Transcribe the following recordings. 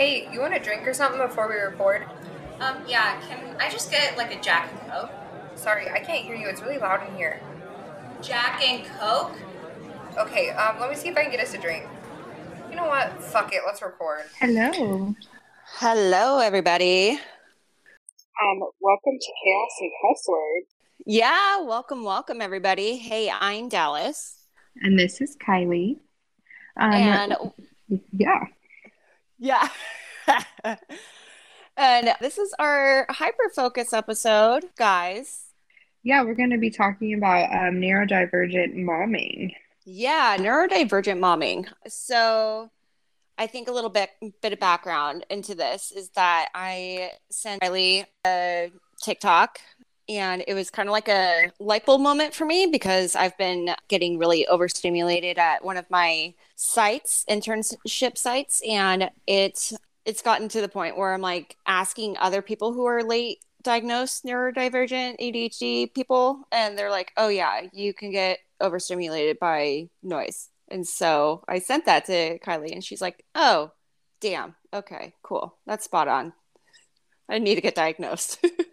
Hey, you want a drink or something before we record? Um, yeah, can I just get like a Jack and Coke? Sorry, I can't hear you. It's really loud in here. Jack and Coke? Okay, um, let me see if I can get us a drink. You know what? Fuck it. Let's record. Hello. Hello, everybody. Um, welcome to Chaos and Cuss Words. Yeah, welcome, welcome, everybody. Hey, I'm Dallas. And this is Kylie. Um, and yeah. Yeah. and this is our hyper focus episode, guys. Yeah, we're going to be talking about um, neurodivergent momming. Yeah, neurodivergent momming. So, I think a little bit bit of background into this is that I sent Kylie a TikTok and it was kind of like a light bulb moment for me because I've been getting really overstimulated at one of my sites, internship sites, and it's it's gotten to the point where I'm like asking other people who are late diagnosed neurodivergent ADHD people, and they're like, "Oh yeah, you can get overstimulated by noise." And so I sent that to Kylie, and she's like, "Oh, damn. Okay, cool. That's spot on. I need to get diagnosed."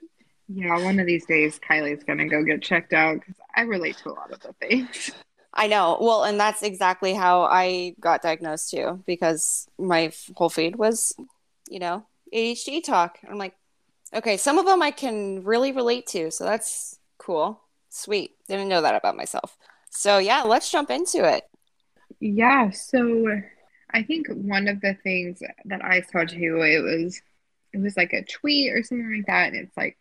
yeah, one of these days, Kylie's going to go get checked out because I relate to a lot of the things. I know. Well, and that's exactly how I got diagnosed too, because my whole feed was, you know, ADHD talk. I'm like, okay, some of them I can really relate to. So that's cool. Sweet. Didn't know that about myself. So yeah, let's jump into it. Yeah. So I think one of the things that I saw too, it was, it was like a tweet or something like that. And it's like,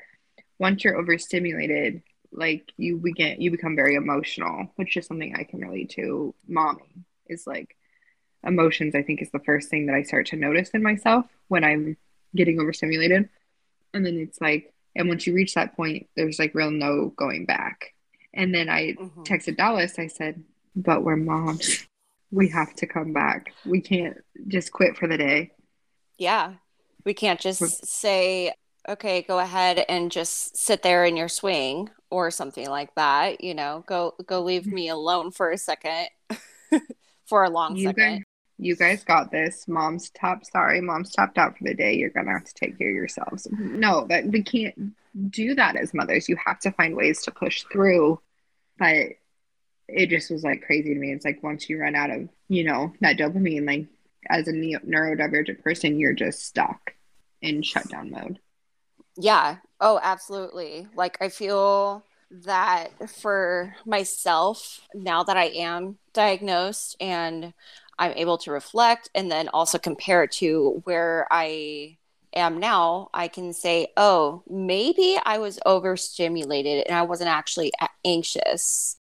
once you're overstimulated, like you begin you become very emotional, which is something I can relate to. Mommy is like emotions. I think is the first thing that I start to notice in myself when I'm getting overstimulated, and then it's like, and once you reach that point, there's like real no going back. And then I mm-hmm. texted Dallas. I said, "But we're moms. We have to come back. We can't just quit for the day." Yeah, we can't just say okay, go ahead and just sit there in your swing or something like that. You know, go go leave me alone for a second, for a long you second. Guys, you guys got this. Mom's top. Sorry, mom's topped out for the day. You're gonna have to take care of yourselves. No, that we can't do that as mothers. You have to find ways to push through. But it just was like crazy to me. It's like once you run out of, you know, that dopamine, like as a neurodivergent person, you're just stuck in shutdown mode. Yeah. Oh, absolutely. Like I feel that for myself, now that I am diagnosed and I'm able to reflect and then also compare to where I am now, I can say, oh, maybe I was overstimulated and I wasn't actually anxious.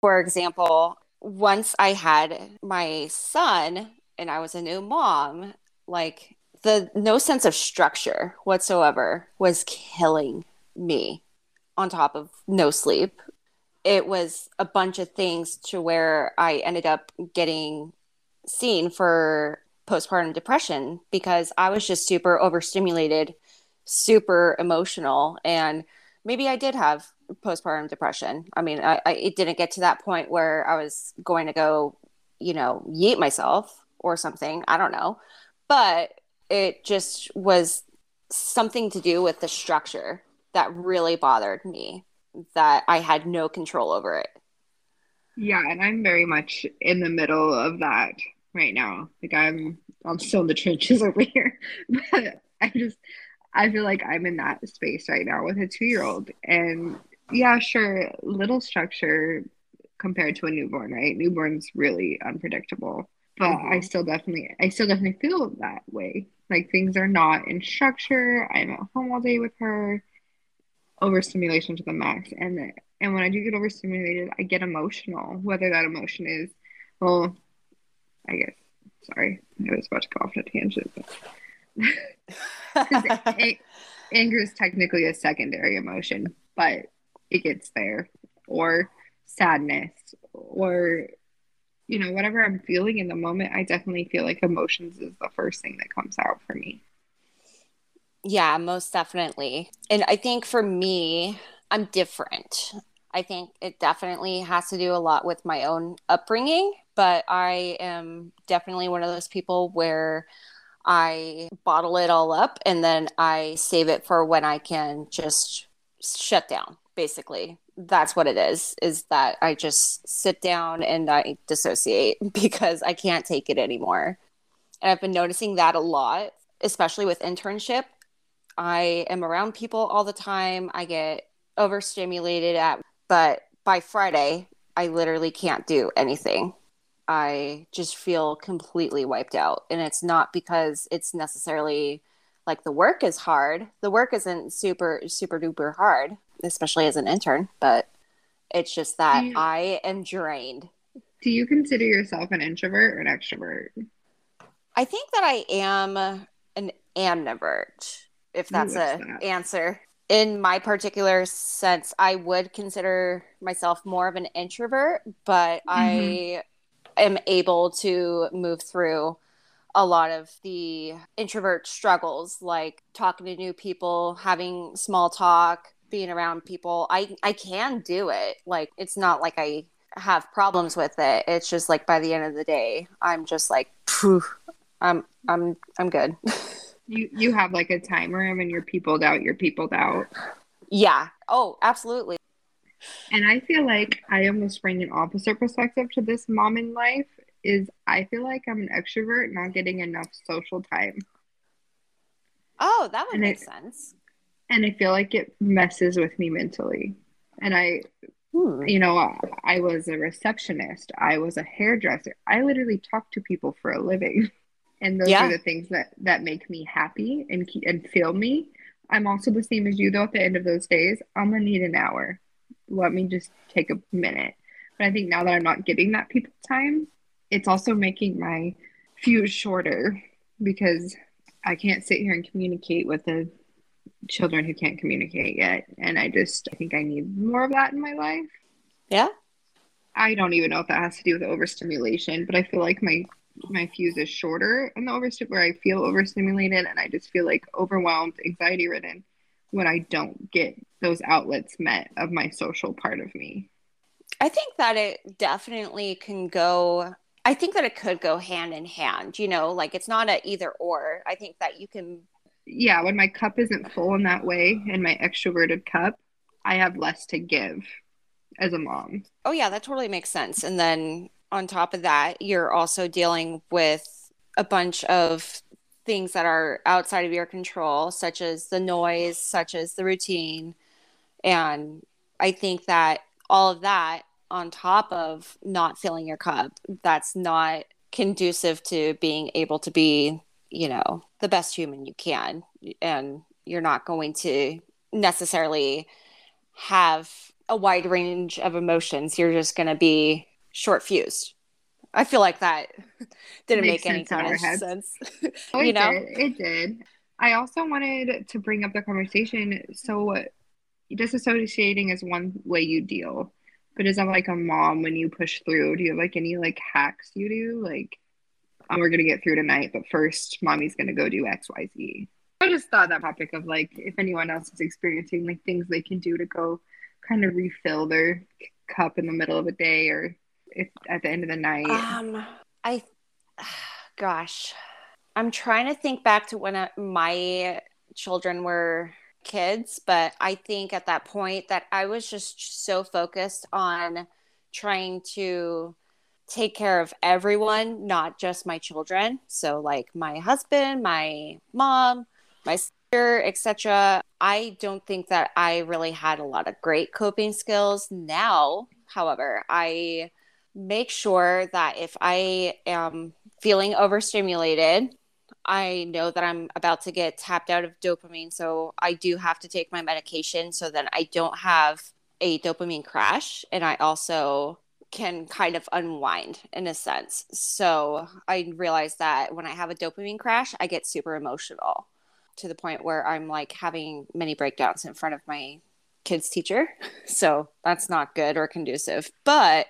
For example, once I had my son and I was a new mom, like the no sense of structure whatsoever was killing me on top of no sleep. It was a bunch of things to where i ended up getting seen for postpartum depression because i was just super overstimulated super emotional and maybe i did have postpartum depression. I mean I, I, it didn't get to that point where i was going to go you know yeet myself or something. I don't know. But it just was something to do with the structure that really bothered me that I had no control over it. Yeah, and I'm very much in the middle of that right now. Like I'm I'm still in the trenches over here. But I just I feel like I'm in that space right now with a 2-year-old and yeah, sure, little structure compared to a newborn, right? Newborn's really unpredictable. But mm-hmm. I still definitely I still definitely feel that way like things are not in structure. I'm at home all day with her. Overstimulation to the max. And and when I do get overstimulated, I get emotional. Whether that emotion is, well, I guess. Sorry, I was about to go off on a tangent. But anger is technically a secondary emotion, but it gets there. Or sadness, or you know, whatever I'm feeling in the moment, I definitely feel like emotions is the first thing that comes out for me. Yeah, most definitely. And I think for me, I'm different. I think it definitely has to do a lot with my own upbringing, but I am definitely one of those people where I bottle it all up and then I save it for when I can just shut down, basically. That's what it is, is that I just sit down and I dissociate because I can't take it anymore. And I've been noticing that a lot, especially with internship. I am around people all the time. I get overstimulated at, but by Friday, I literally can't do anything. I just feel completely wiped out. And it's not because it's necessarily like the work is hard. The work isn't super, super duper hard, especially as an intern, but it's just that you, I am drained. Do you consider yourself an introvert or an extrovert? I think that I am an ambivert, if that's a that? answer. In my particular sense, I would consider myself more of an introvert, but mm-hmm. I am able to move through a lot of the introvert struggles like talking to new people having small talk being around people i i can do it. Like it's not like i have problems with it. It's just like by the end of the day i'm just like i'm i'm i'm good. You you have like a timer and when you're peopled out you're peopled out yeah. Oh absolutely. And I feel like I almost bring an opposite perspective to this mom in life is I feel like I'm an extrovert not getting enough social time. Oh, that would and make it, sense. And I feel like it messes with me mentally. And I hmm. you know, I was a receptionist, I was a hairdresser. I literally talk to people for a living. And those yeah. are the things that that make me happy and and feel me. I'm also the same as you though at the end of those days, I'm going to need an hour let me just take a minute. But I think now that I'm not getting that people time, it's also making my fuse shorter because I can't sit here and communicate with the children who can't communicate yet. And I just, I think I need more of that in my life. Yeah. I don't even know if that has to do with overstimulation, but I feel like my my fuse is shorter in the overstim where I feel overstimulated and I just feel like overwhelmed, anxiety ridden when I don't get those outlets met of my social part of me. I think that it definitely can go I think that it could go hand in hand, you know, like it's not a either or. I think that you can Yeah, when my cup isn't full in that way in my extroverted cup, I have less to give as a mom. Oh yeah, that totally makes sense. And then on top of that, you're also dealing with a bunch of things that are outside of your control, such as the noise, such as the routine. And I think that all of that on top of not filling your cup, that's not conducive to being able to be, you know, the best human you can. And you're not going to necessarily have a wide range of emotions. You're just going to be short fused. I feel like that didn't make any kind of heads. sense. Oh, you know, did. it did. I also wanted to bring up the conversation. So, disassociating is one way you deal, but is that like a mom when you push through? Do you have like any like hacks you do? Like, oh, we're gonna get through tonight, but first, mommy's gonna go do X, Y, Z. I just thought that topic of like if anyone else is experiencing like things they can do to go kind of refill their cup in the middle of a day or if at the end of the night? Um, I, gosh, I'm trying to think back to when I, uh, my children were kids, but I think at that point that I was just so focused on trying to take care of everyone, not just my children. So like my husband, my mom, my sister, etc. I don't think that I really had a lot of great coping skills. Now, however, I make sure that if I am feeling overstimulated, I know that I'm about to get tapped out of dopamine. So I do have to take my medication so that I don't have a dopamine crash. And I also can kind of unwind in a sense. So I realized that when I have a dopamine crash, I get super emotional to the point where I'm like having many breakdowns in front of my kids' teacher. So that's not good or conducive. But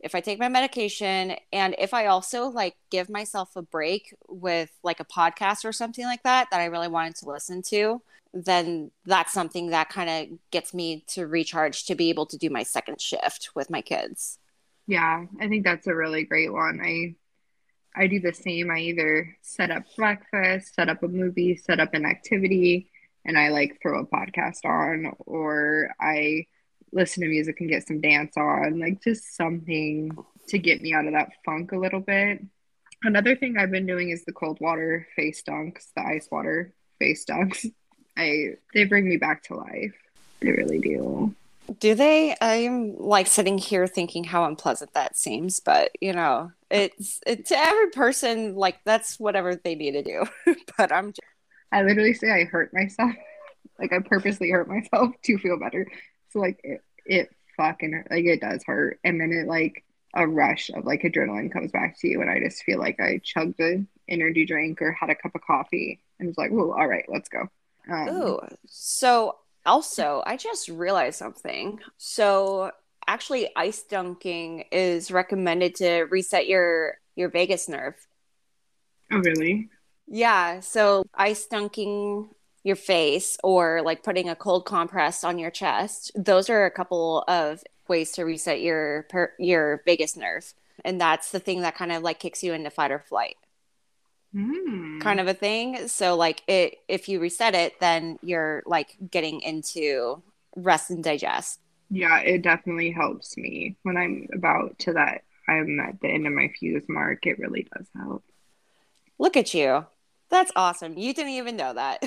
if I take my medication and if I also like give myself a break with like a podcast or something like that that I really wanted to listen to, then that's something that kind of gets me to recharge to be able to do my second shift with my kids. Yeah, I think that's a really great one. I I do the same. I either set up breakfast, set up a movie, set up an activity, and I like throw a podcast on, or I listen to music and get some dance on, like just something to get me out of that funk a little bit. Another thing I've been doing is the cold water face dunks, the ice water face dunks. I they bring me back to life. They really do. Do they? I'm like sitting here thinking how unpleasant that seems, but you know, it's it, to every person like that's whatever they need to do. but I'm just... I literally say I hurt myself. like I purposely hurt myself to feel better. So like it, it fucking like it does hurt, and then it like a rush of like adrenaline comes back to you, and I just feel like I chugged an energy drink or had a cup of coffee, and it's like, oh, all right, let's go. Um, Ooh, so also, I just realized something. So actually ice dunking is recommended to reset your your vagus nerve. Oh really? Yeah, so ice dunking your face or like putting a cold compress on your chest. Those are a couple of ways to reset your per- your vagus nerve. And that's the thing that kind of like kicks you into fight or flight mm. kind of a thing. So like it if you reset it, then you're like getting into rest and digest. Yeah, it definitely helps me when I'm about to that I'm at the end of my fuse mark. It really does help. Look at you. That's awesome. You didn't even know that.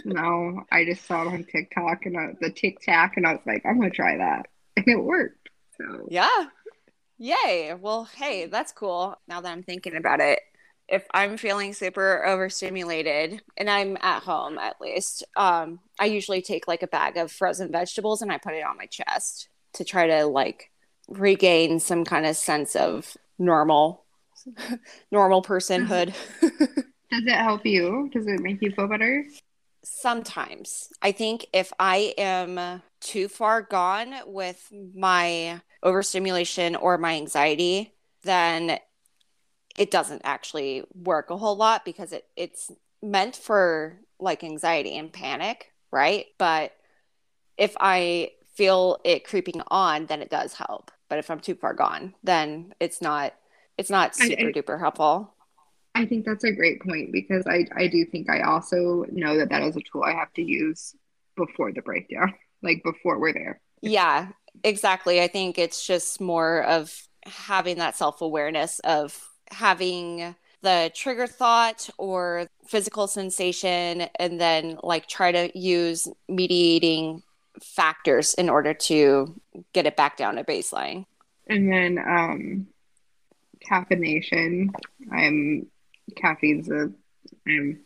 no, I just saw it on TikTok and I, the TikTok, and I was like, I'm gonna try that, and it worked. So yeah, yay. Well, hey, that's cool. Now that I'm thinking about it, if I'm feeling super overstimulated and I'm at home at least, um, I usually take like a bag of frozen vegetables and I put it on my chest to try to like regain some kind of sense of normal normal personhood. Does it help you? Does it make you feel better? Sometimes. I think if I am too far gone with my overstimulation or my anxiety, then it doesn't actually work a whole lot because it, it's meant for like anxiety and panic, right? But if I feel it creeping on, then it does help. But if I'm too far gone, then it's not it's not super I, I, duper helpful. I think that's a great point because I I do think I also know that that is a tool I have to use before the breakdown, like before we're there. Yeah, exactly. I think it's just more of having that self awareness of having the trigger thought or physical sensation and then like try to use mediating factors in order to get it back down to baseline. And then um caffeination. I'm caffeine's a i'm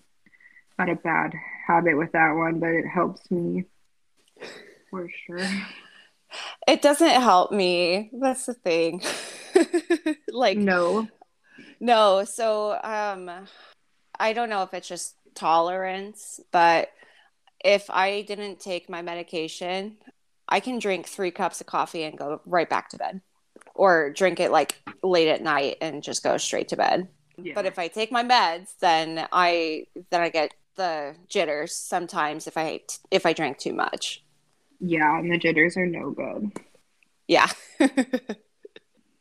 not a bad habit with that one but it helps me for sure. It doesn't help me. That's the thing. Like no no, so um I don't know if it's just tolerance, but if I didn't take my medication, I can drink 3 cups of coffee and go right back to bed or drink it like late at night and just go straight to bed. Yeah. But if I take my meds, then I then I get the jitters sometimes if I if I drink too much. Yeah, and the jitters are no good. Yeah.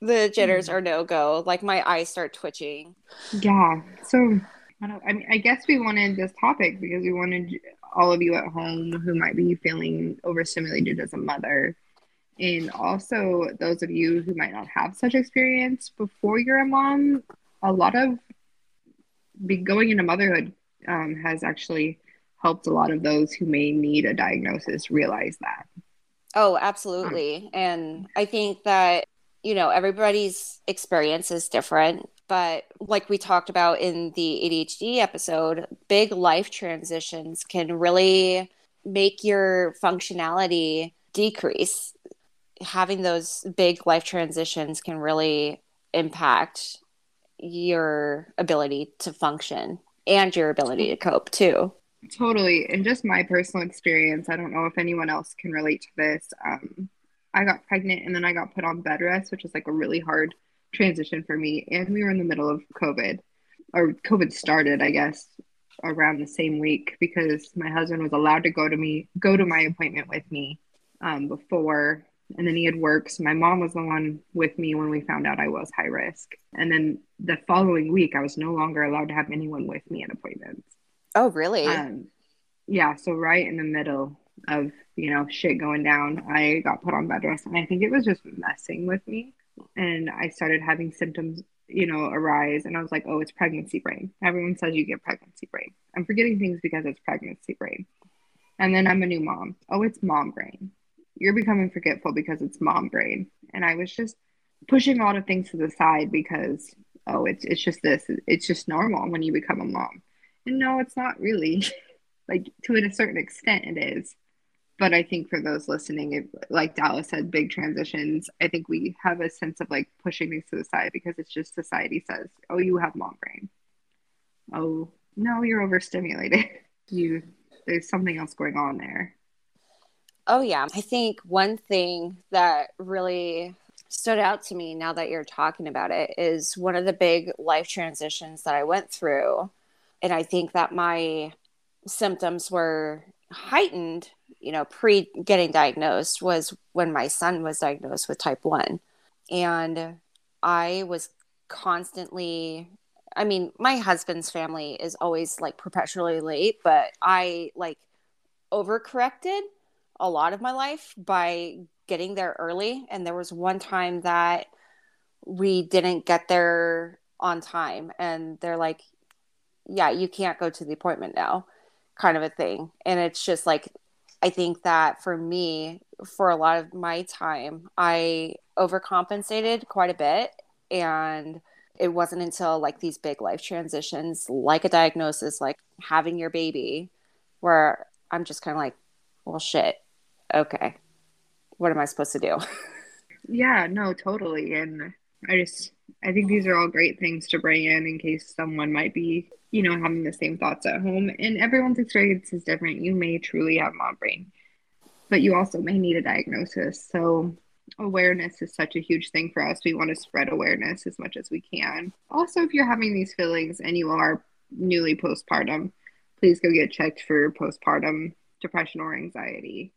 the jitters mm. are no go. Like my eyes start twitching. Yeah. So I don't. I mean, I guess we wanted this topic because we wanted all of you at home who might be feeling overstimulated as a mother, and also those of you who might not have such experience before you're a mom. A lot of be going into motherhood um, has actually helped a lot of those who may need a diagnosis realize that. Oh, absolutely. Um, and I think that you know, everybody's experience is different. But like we talked about in the ADHD episode, big life transitions can really make your functionality decrease. Having those big life transitions can really impact your ability to function and your ability to cope too. Totally. And just my personal experience, I don't know if anyone else can relate to this. Um, I got pregnant and then I got put on bed rest, which was like a really hard transition for me. And we were in the middle of COVID, or COVID started, I guess, around the same week because my husband was allowed to go to me, go to my appointment with me um, before and then he had work. So my mom was the one with me when we found out I was high risk. And then the following week, I was no longer allowed to have anyone with me at appointments. Oh, really? Um, yeah. So right in the middle of you know shit going down, I got put on bed rest, and I think it was just messing with me. And I started having symptoms, you know, arise, and I was like, oh, it's pregnancy brain. Everyone says you get pregnancy brain. I'm forgetting things because it's pregnancy brain. And then I'm a new mom. Oh, it's mom brain you're becoming forgetful because it's mom brain. And I was just pushing a lot of things to the side because, oh, it's, it's just this, it's just normal when you become a mom. And no, it's not really. like to a certain extent, it is. But I think for those listening, if, like Dallas said, big transitions, I think we have a sense of like pushing things to the side because it's just society says, oh, you have mom brain. Oh, no, you're overstimulated. you, there's something else going on there. Oh, yeah. I think one thing that really stood out to me now that you're talking about it is one of the big life transitions that I went through. And I think that my symptoms were heightened, you know, pre getting diagnosed was when my son was diagnosed with type 1. And I was constantly I mean, my husband's family is always like perpetually late, but I like overcorrected a lot of my life by getting there early. And there was one time that we didn't get there on time. And they're like, yeah, you can't go to the appointment now, kind of a thing. And it's just like, I think that for me, for a lot of my time, I overcompensated quite a bit. And it wasn't until like these big life transitions, like a diagnosis, like having your baby, where I'm just kind of like, well, shit, okay, what am I supposed to do? yeah, no, totally. And I just, I think these are all great things to bring in in case someone might be, you know, having the same thoughts at home. And everyone's experience is different. You may truly have mom brain, but you also may need a diagnosis. So, awareness is such a huge thing for us. We want to spread awareness as much as we can. Also, if you're having these feelings and you are newly postpartum, please go get checked for postpartum depression or anxiety.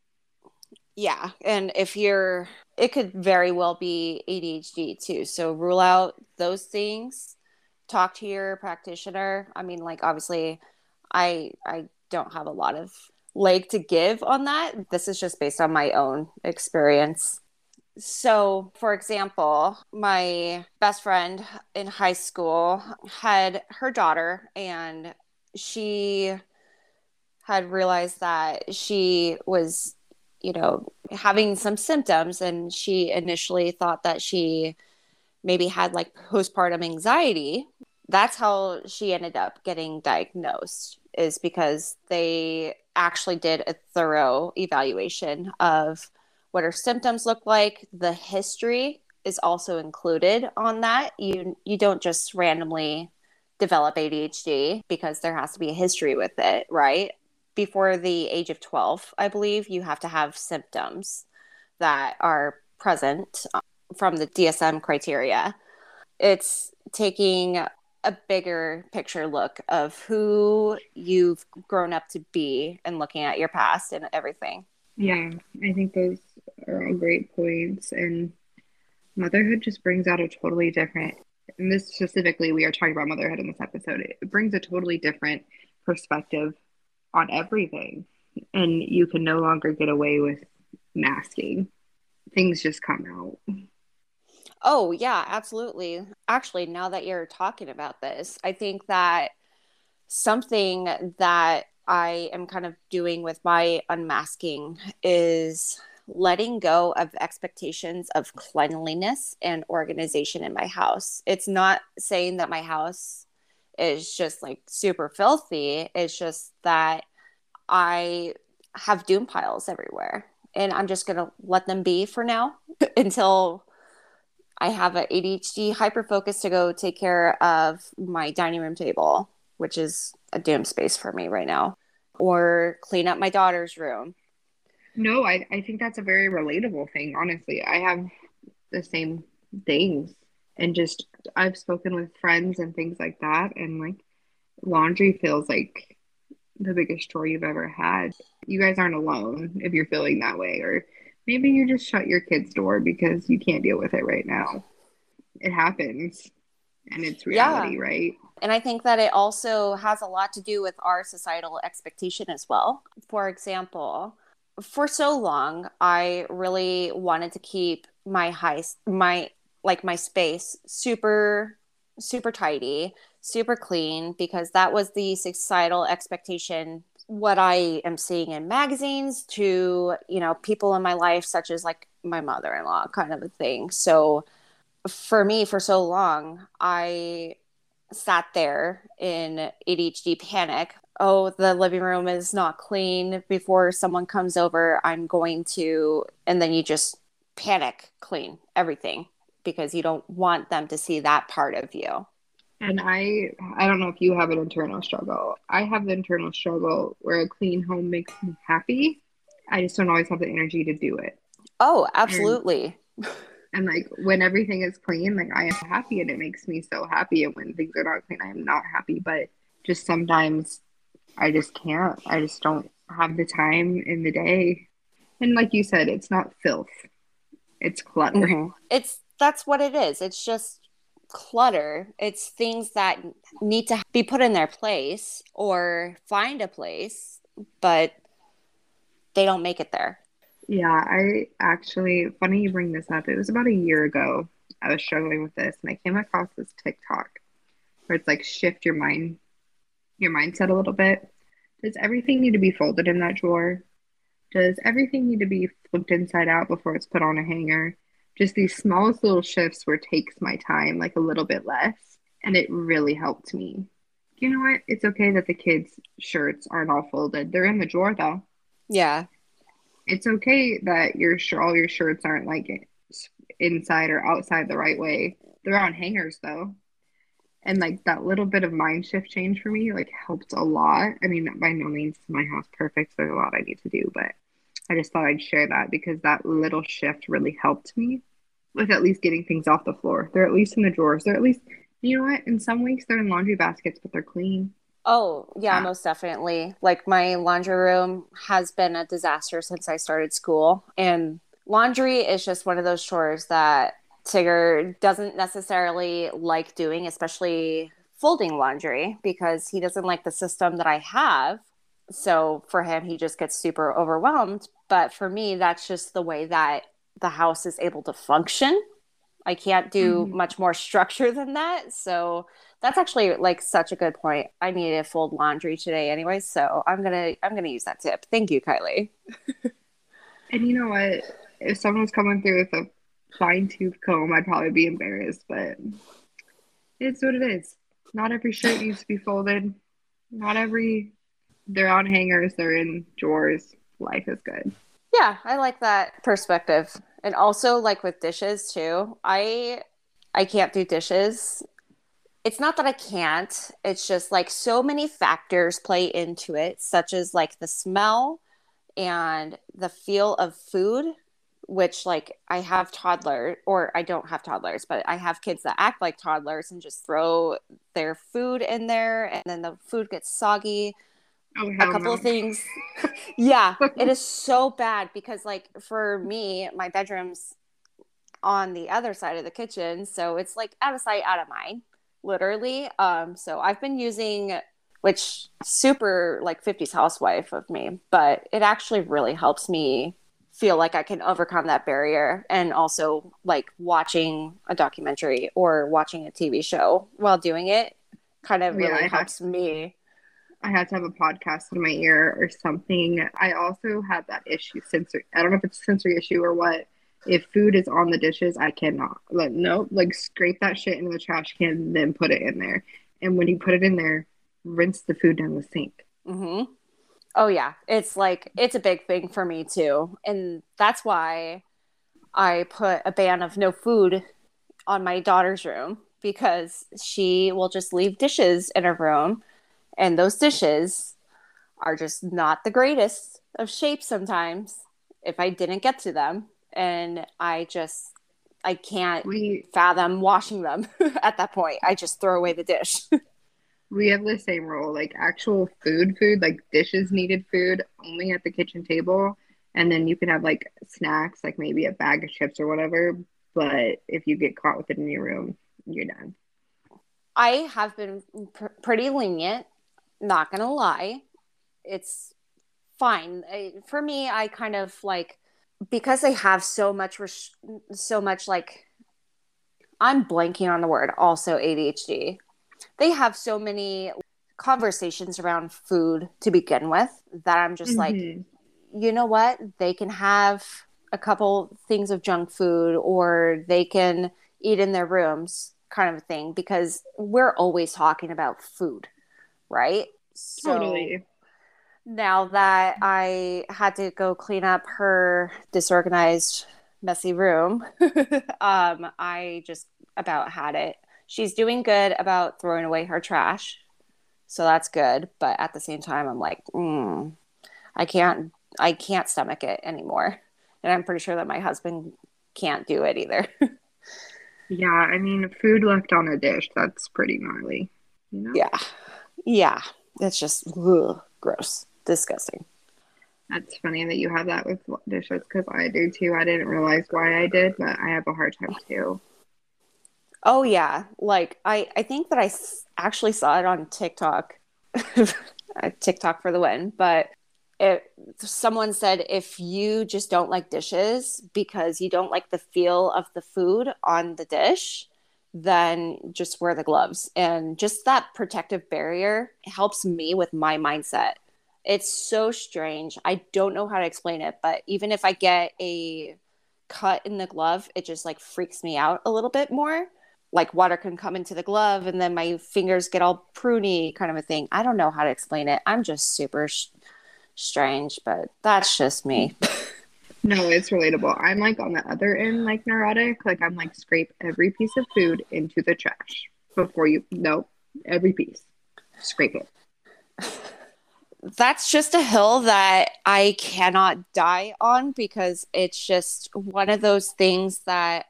Yeah. And if you're, it could very well be ADHD too. So rule out those things. Talk to your practitioner. I mean, like, obviously, I, I don't have a lot of leg to give on that. This is just based on my own experience. So, for example, my best friend in high school had her daughter, and she had realized that she was you know, having some symptoms. And she initially thought that she maybe had like postpartum anxiety. That's how she ended up getting diagnosed, is because they actually did a thorough evaluation of what her symptoms look like. The history is also included on that. You you don't just randomly develop ADHD because there has to be a history with it, right? before the age of 12, I believe, you have to have symptoms that are present from the DSM criteria. It's taking a bigger picture look of who you've grown up to be and looking at your past and everything. Yeah, I think those are all great points. And motherhood just brings out a totally different, and this specifically, we are talking about motherhood in this episode, it brings a totally different perspective on everything and you can no longer get away with masking things just come out oh yeah absolutely actually now that you're talking about this i think that something that i am kind of doing with my unmasking is letting go of expectations of cleanliness and organization in my house it's not saying that my house is just like super filthy. It's just that I have doom piles everywhere and I'm just going to let them be for now until I have an ADHD hyper focus to go take care of my dining room table, which is a doom space for me right now, or clean up my daughter's room. No, I, I think that's a very relatable thing, honestly. I have the same things and just I've spoken with friends and things like that and like laundry feels like the biggest chore you've ever had. You guys aren't alone if you're feeling that way or maybe you just shut your kid's door because you can't deal with it right now. It happens and it's reality, yeah. right? And I think that it also has a lot to do with our societal expectation as well. For example, for so long, I really wanted to keep my high, my like my space super, super tidy, super clean, because that was the societal expectation. What I am seeing in magazines to, you know, people in my life, such as like my mother in law, kind of a thing. So, for me, for so long, I sat there in ADHD panic. Oh, the living room is not clean before someone comes over. I'm going to, and then you just panic clean everything because you don't want them to see that part of you. And I I don't know if you have an internal struggle. I have the internal struggle where a clean home makes me happy. I just don't always have the energy to do it. Oh, absolutely. And and like when everything is clean like i am happy and it makes me so happy and when things are not clean i am not happy but just sometimes i just can't i just don't have the time in the day and like you said it's not filth it's clutter mm-hmm. it's that's what it is it's just clutter it's things that need to be put in their place or find a place but they don't make it there yeah, I actually, funny you bring this up. It was about a year ago. I was struggling with this and I came across this TikTok where it's like shift your mind, your mindset a little bit. Does everything need to be folded in that drawer? Does everything need to be flipped inside out before it's put on a hanger? Just these smallest little shifts where it takes my time like a little bit less. And it really helped me. You know what? It's okay that the kids' shirts aren't all folded. They're in the drawer though. Yeah it's okay that your all your shirts aren't like inside or outside the right way. They're on hangers though. And like that little bit of mind shift change for me like helped a lot. I mean, by no means is my house perfect. So there's a lot I need to do, but I just thought I'd share that because that little shift really helped me with at least getting things off the floor. They're at least in the drawers. They're at least, you know what? In some weeks they're in laundry baskets, but they're clean. Oh, yeah, yeah, most definitely. Like my laundry room has been a disaster since I started school. And laundry is just one of those chores that Tigger doesn't necessarily like doing, especially folding laundry, because he doesn't like the system that I have. So for him, he just gets super overwhelmed. But for me, that's just the way that the house is able to function. I can't do mm-hmm. much more structure than that. So that's actually like such a good point. I need to fold laundry today anyway, so I'm gonna I'm gonna use that tip. Thank you, Kylie. and you know what? If someone was coming through with a fine tooth comb, I'd probably be embarrassed, but it's what it is. Not every shirt needs to be folded. Not every they're on hangers, they're in drawers. Life is good. Yeah, I like that perspective. And also like with dishes too. I I can't do dishes it's not that I can't. It's just like so many factors play into it, such as like the smell and the feel of food, which like I have toddler or I don't have toddlers, but I have kids that act like toddlers and just throw their food in there and then the food gets soggy. Oh, a couple no. of things. yeah, it is so bad because like for me, my bedroom's on the other side of the kitchen, so it's like out of sight, out of mind literally. Um, so I've been using, which super like 50s housewife of me, but it actually really helps me feel like I can overcome that barrier and also like watching a documentary or watching a TV show while doing it kind of really yeah, helps had, me. I had to have a podcast in my ear or something. I also had that issue sensory. I don't know if it's a sensory issue or what, if food is on the dishes, I cannot. Like, no, like scrape that shit into the trash can, then put it in there. And when you put it in there, rinse the food down the sink. Mm-hmm. Oh, yeah. It's like, it's a big thing for me too. And that's why I put a ban of no food on my daughter's room because she will just leave dishes in her room. And those dishes are just not the greatest of shape sometimes if I didn't get to them and I just I can't we, fathom washing them at that point. I just throw away the dish. we have the same rule. Like actual food, food, like dishes needed food only at the kitchen table and then you can have like snacks, like maybe a bag of chips or whatever. But if you get caught with it in your room, you're done. I have been pr- pretty lenient, not gonna lie. It's fine. For me, I kind of like because they have so much res- so much like I'm blanking on the word also ADHD. They have so many conversations around food to begin with that I'm just like Mhm. you know what? They can have a couple things of junk food or they can eat in their rooms kind of a thing because we're always talking about food, right? So totally. now that I had to go clean up her disorganized, messy room, um, I just about had it. She's doing good about throwing away her trash. So that's good. But at the same time, I'm like, mm, I can't, I can't stomach it anymore. And I'm pretty sure that my husband can't do it either. Yeah, I mean, food left on a dish, that's pretty gnarly. You know? yeah. Yeah. It's just ugh, gross, disgusting. That's funny that you have that with dishes because I do too. I didn't realize why I did, but I have a hard time too. Oh yeah, like I I think that I s- actually saw it on TikTok. Uh, TikTok for the win, but it someone said if you just don't like dishes because you don't like the feel of the food on the dish, then just wear the gloves. And just that protective barrier helps me with my mindset. It's so strange. I don't know how to explain it, but even if I get a cut in the glove, it just like freaks me out a little bit more like water can come into the glove and then my fingers get all pruny kind of a thing i don't know how to explain it i'm just super sh- strange but that's just me No, it's relatable. I'm like on the other end, like neurotic. Like I'm like scrape every piece of food into the trash before you. No, every piece. Scrape it. that's just a hill that i cannot die on because it's just one of those things that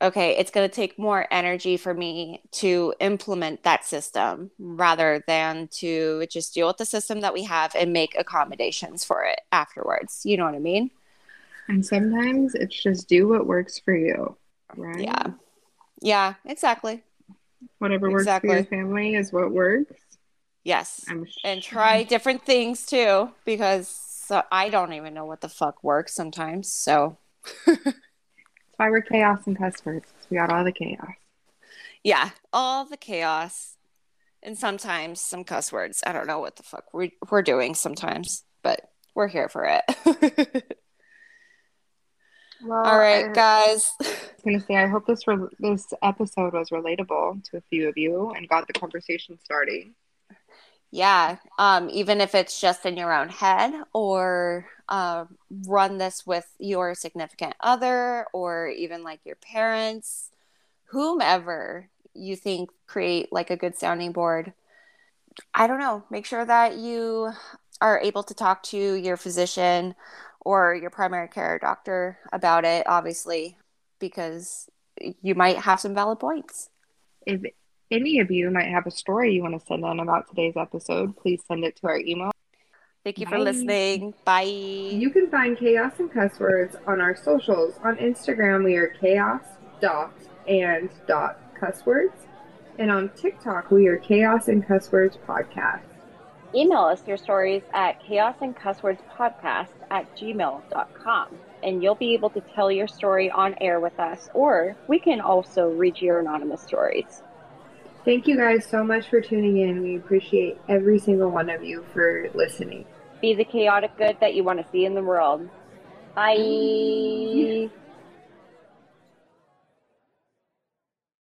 okay it's going to take more energy for me to implement that system rather than to just deal with the system that we have and make accommodations for it afterwards you know what i mean And sometimes it's just do what works for you, right? Yeah. Yeah, exactly. Whatever works for Exactly. your family is what works. Yes. And try different things too because I don't even know what the fuck works sometimes. So, That's why we're chaos and cuss words. We got all the chaos. yeah, all the chaos and sometimes some cuss words. I don't know what the fuck we're, we're doing sometimes, but we're here for it. Well, all right, I, guys. I was gonna say I hope this re- this episode was relatable to a few of you and got the conversation starting. Yeah, um, even if it's just in your own head, or uh, run this with your significant other, or even like your parents, whomever you think create like a good sounding board. I don't know. Make sure that you are able to talk to your physician or your primary care doctor about it, obviously, because you might have some valid points. If any of you might have a story you want to send in about today's episode, please send it to our email. Thank you Bye. for listening. Bye. You can find Chaos and Cuss Words on our socials. On Instagram, we are chaos dot and dot cuss words. And on TikTok, we are Chaos and Cuss Words Podcast. Email us your stories at chaos and cuss words podcast at gmail.com and you'll be able to tell your story on air with us, or we can also read your anonymous stories. Thank you guys so much for tuning in. We appreciate every single one of you for listening. Be the chaotic good that you want to see in the world. Bye.